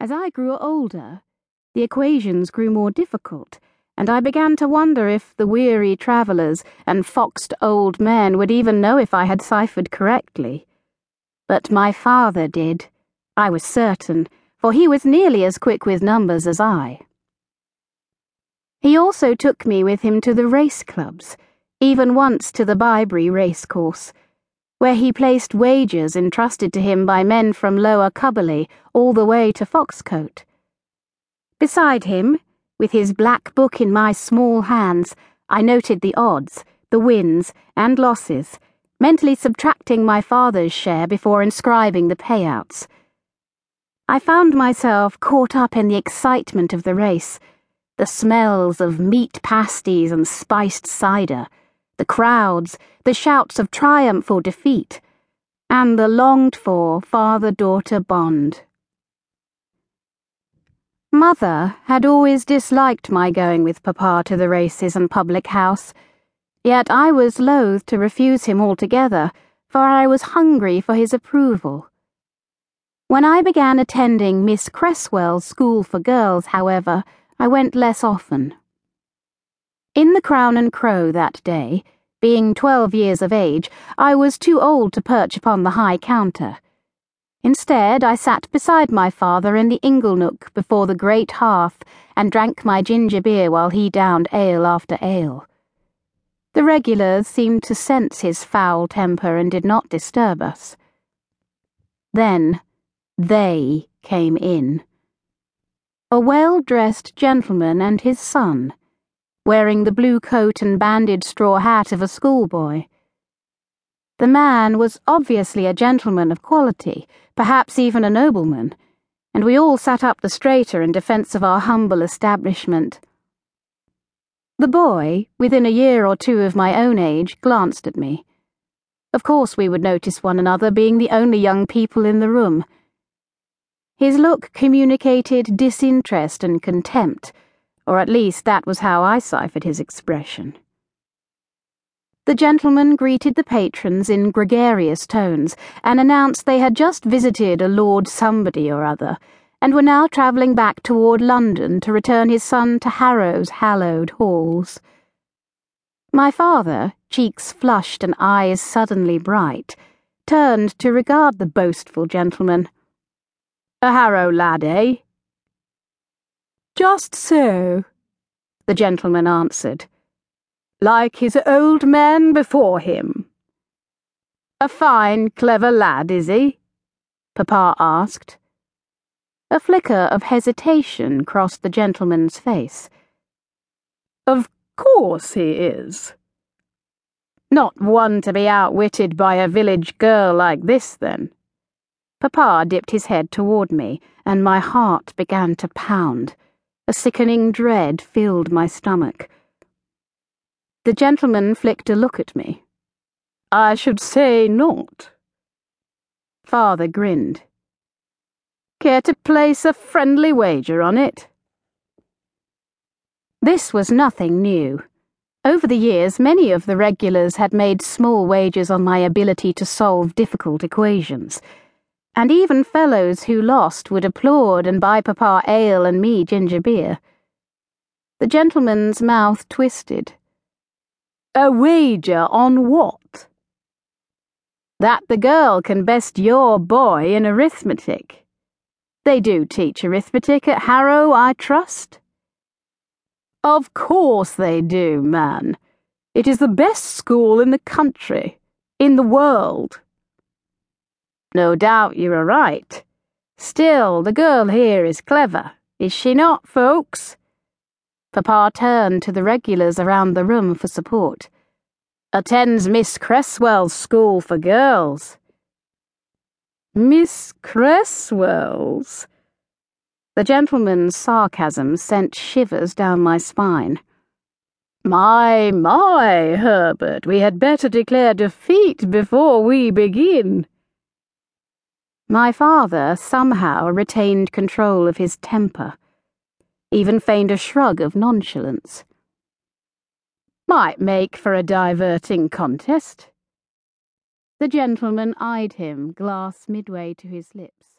As I grew older, the equations grew more difficult, and I began to wonder if the weary travellers and foxed old men would even know if I had ciphered correctly. But my father did, I was certain, for he was nearly as quick with numbers as I. He also took me with him to the race clubs, even once to the Bibury racecourse where he placed wagers entrusted to him by men from Lower Cubberley all the way to Foxcote. Beside him, with his black book in my small hands, I noted the odds, the wins, and losses, mentally subtracting my father's share before inscribing the payouts. I found myself caught up in the excitement of the race, the smells of meat pasties and spiced cider the crowds, the shouts of triumph or defeat, and the longed for father daughter bond. Mother had always disliked my going with Papa to the races and public house, yet I was loath to refuse him altogether, for I was hungry for his approval. When I began attending Miss Cresswell's school for girls, however, I went less often. In the Crown and Crow that day, being twelve years of age, I was too old to perch upon the high counter. Instead, I sat beside my father in the inglenook before the great hearth and drank my ginger beer while he downed ale after ale. The regulars seemed to sense his foul temper and did not disturb us. Then, they came in. A well dressed gentleman and his son wearing the blue coat and banded straw hat of a schoolboy. The man was obviously a gentleman of quality, perhaps even a nobleman, and we all sat up the straighter in defence of our humble establishment. The boy, within a year or two of my own age, glanced at me. Of course, we would notice one another, being the only young people in the room. His look communicated disinterest and contempt or at least that was how I ciphered his expression. The gentleman greeted the patrons in gregarious tones and announced they had just visited a Lord Somebody or other and were now travelling back toward London to return his son to Harrow's hallowed halls. My father, cheeks flushed and eyes suddenly bright, turned to regard the boastful gentleman. A Harrow lad, eh? Just so, the gentleman answered. Like his old man before him. A fine, clever lad, is he? Papa asked. A flicker of hesitation crossed the gentleman's face. Of course he is. Not one to be outwitted by a village girl like this, then. Papa dipped his head toward me, and my heart began to pound. A sickening dread filled my stomach. The gentleman flicked a look at me. I should say not. Father grinned. Care to place a friendly wager on it? This was nothing new. Over the years, many of the regulars had made small wagers on my ability to solve difficult equations and even fellows who lost would applaud and buy Papa ale and me ginger beer. The gentleman's mouth twisted. A wager on what? That the girl can best your boy in arithmetic. They do teach arithmetic at Harrow, I trust. Of course they do, man. It is the best school in the country, in the world. No doubt you are right. Still, the girl here is clever, is she not, folks? Papa turned to the regulars around the room for support. Attends Miss Cresswell's school for girls. Miss Cresswell's? The gentleman's sarcasm sent shivers down my spine. My, my, Herbert, we had better declare defeat before we begin. My father somehow retained control of his temper, even feigned a shrug of nonchalance. Might make for a diverting contest. The gentleman eyed him, glass midway to his lips.